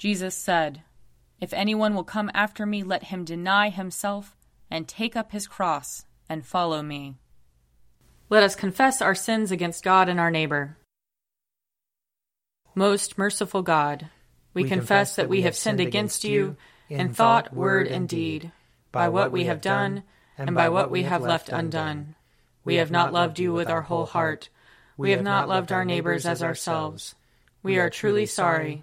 Jesus said, If anyone will come after me, let him deny himself and take up his cross and follow me. Let us confess our sins against God and our neighbor. Most merciful God, we, we confess that we have sinned against you in thought, word, and deed, by what we have done and by what we have left undone. We have not loved you with our whole heart. We have not loved our neighbors as ourselves. We are truly sorry,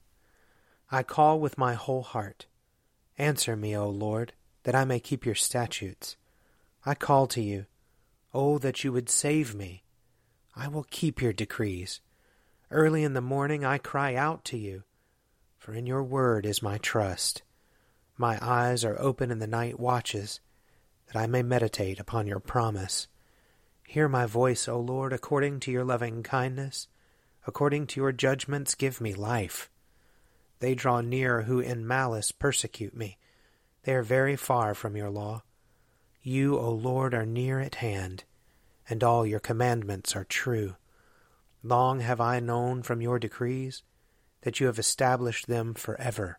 I call with my whole heart. Answer me, O Lord, that I may keep your statutes. I call to you. Oh, that you would save me. I will keep your decrees. Early in the morning I cry out to you, for in your word is my trust. My eyes are open in the night watches, that I may meditate upon your promise. Hear my voice, O Lord, according to your loving kindness. According to your judgments, give me life. They draw near who in malice persecute me. They are very far from your law. You, O Lord, are near at hand, and all your commandments are true. Long have I known from your decrees that you have established them forever.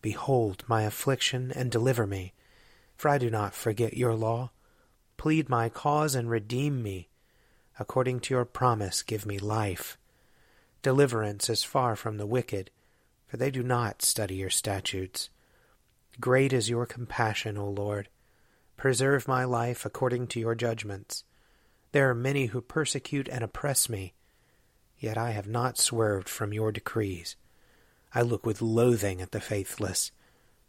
Behold my affliction and deliver me, for I do not forget your law. Plead my cause and redeem me. According to your promise, give me life. Deliverance is far from the wicked, for they do not study your statutes. Great is your compassion, O Lord. Preserve my life according to your judgments. There are many who persecute and oppress me Yet I have not swerved from your decrees. I look with loathing at the faithless,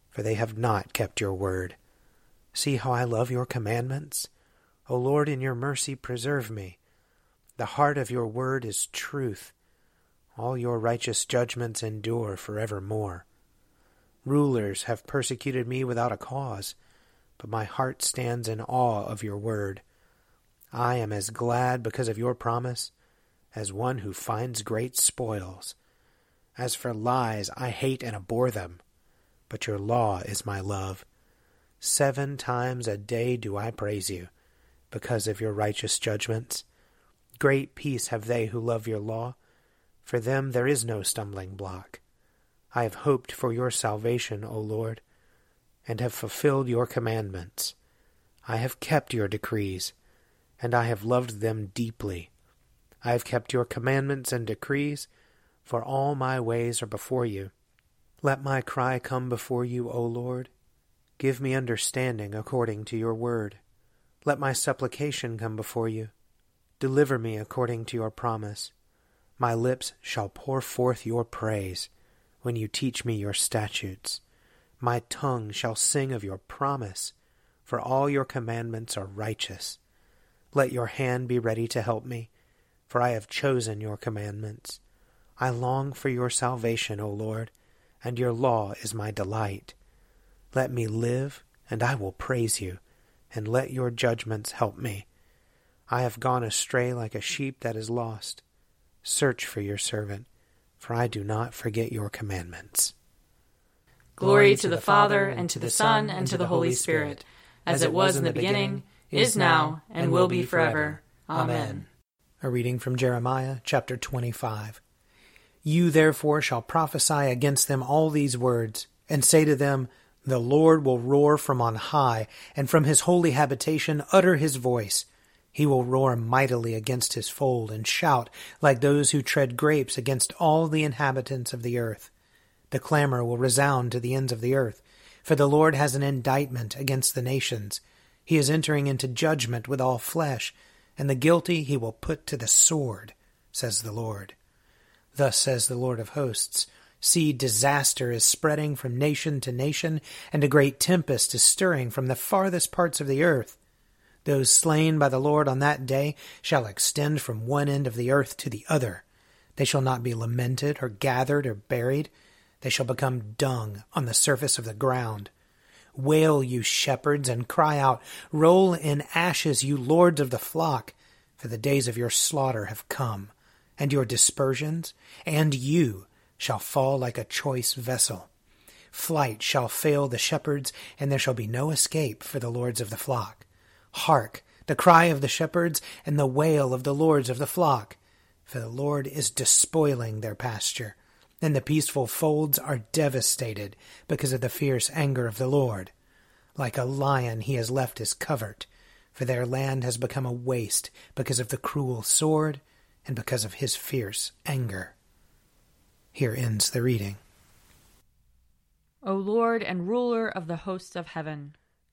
for they have not kept your word. See how I love your commandments. O Lord, in your mercy preserve me. The heart of your word is truth. All your righteous judgments endure for evermore. Rulers have persecuted me without a cause, but my heart stands in awe of your word. I am as glad because of your promise as one who finds great spoils. As for lies, I hate and abhor them, but your law is my love. Seven times a day do I praise you, because of your righteous judgments. Great peace have they who love your law. For them there is no stumbling block. I have hoped for your salvation, O Lord, and have fulfilled your commandments. I have kept your decrees, and I have loved them deeply. I have kept your commandments and decrees, for all my ways are before you. Let my cry come before you, O Lord. Give me understanding according to your word. Let my supplication come before you. Deliver me according to your promise. My lips shall pour forth your praise when you teach me your statutes. My tongue shall sing of your promise, for all your commandments are righteous. Let your hand be ready to help me for I have chosen your commandments. I long for your salvation, O Lord, and your law is my delight. Let me live, and I will praise you, and let your judgments help me. I have gone astray like a sheep that is lost. Search for your servant, for I do not forget your commandments. Glory to the Father, and to the Son, and to the Holy Spirit, as it was in the beginning, is now, and will be forever. Amen. A reading from Jeremiah chapter 25. You therefore shall prophesy against them all these words, and say to them, The Lord will roar from on high, and from his holy habitation utter his voice. He will roar mightily against his fold, and shout like those who tread grapes against all the inhabitants of the earth. The clamor will resound to the ends of the earth, for the Lord has an indictment against the nations. He is entering into judgment with all flesh, and the guilty he will put to the sword, says the Lord. Thus says the Lord of hosts See, disaster is spreading from nation to nation, and a great tempest is stirring from the farthest parts of the earth. Those slain by the Lord on that day shall extend from one end of the earth to the other. They shall not be lamented, or gathered, or buried they shall become dung on the surface of the ground. Wail, you shepherds, and cry out. Roll in ashes, you lords of the flock, for the days of your slaughter have come, and your dispersions, and you shall fall like a choice vessel. Flight shall fail the shepherds, and there shall be no escape for the lords of the flock. Hark, the cry of the shepherds, and the wail of the lords of the flock, for the Lord is despoiling their pasture and the peaceful folds are devastated because of the fierce anger of the Lord. Like a lion he has left his covert, for their land has become a waste because of the cruel sword and because of his fierce anger. Here ends the reading. O Lord and ruler of the hosts of heaven,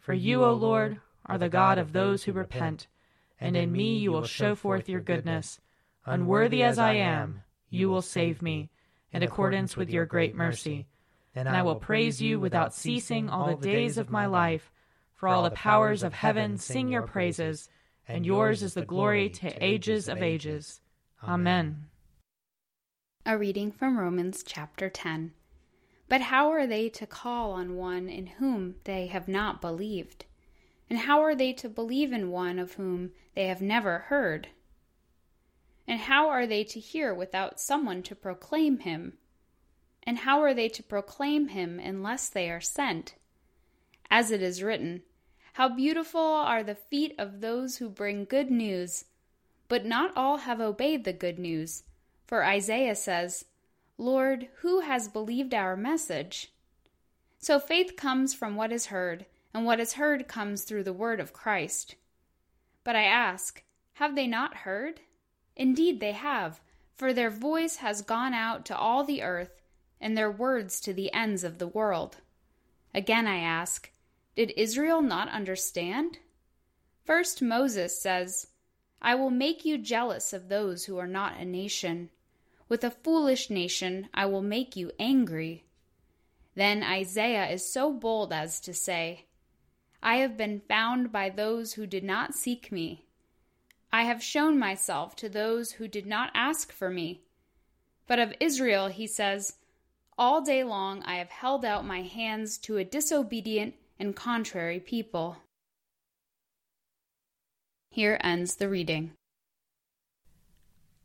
For you, O Lord, are the God of those who repent, and in me you will show forth your goodness. Unworthy as I am, you will save me, in accordance with your great mercy. And I will praise you without ceasing all the days of my life. For all the powers of heaven sing your praises, and yours is the glory to ages of ages. Amen. A reading from Romans chapter 10. But how are they to call on one in whom they have not believed? And how are they to believe in one of whom they have never heard? And how are they to hear without someone to proclaim him? And how are they to proclaim him unless they are sent? As it is written, How beautiful are the feet of those who bring good news! But not all have obeyed the good news. For Isaiah says, Lord, who has believed our message? So faith comes from what is heard, and what is heard comes through the word of Christ. But I ask, have they not heard? Indeed, they have, for their voice has gone out to all the earth, and their words to the ends of the world. Again I ask, did Israel not understand? First, Moses says, I will make you jealous of those who are not a nation. With a foolish nation I will make you angry. Then Isaiah is so bold as to say, I have been found by those who did not seek me. I have shown myself to those who did not ask for me. But of Israel he says, All day long I have held out my hands to a disobedient and contrary people. Here ends the reading.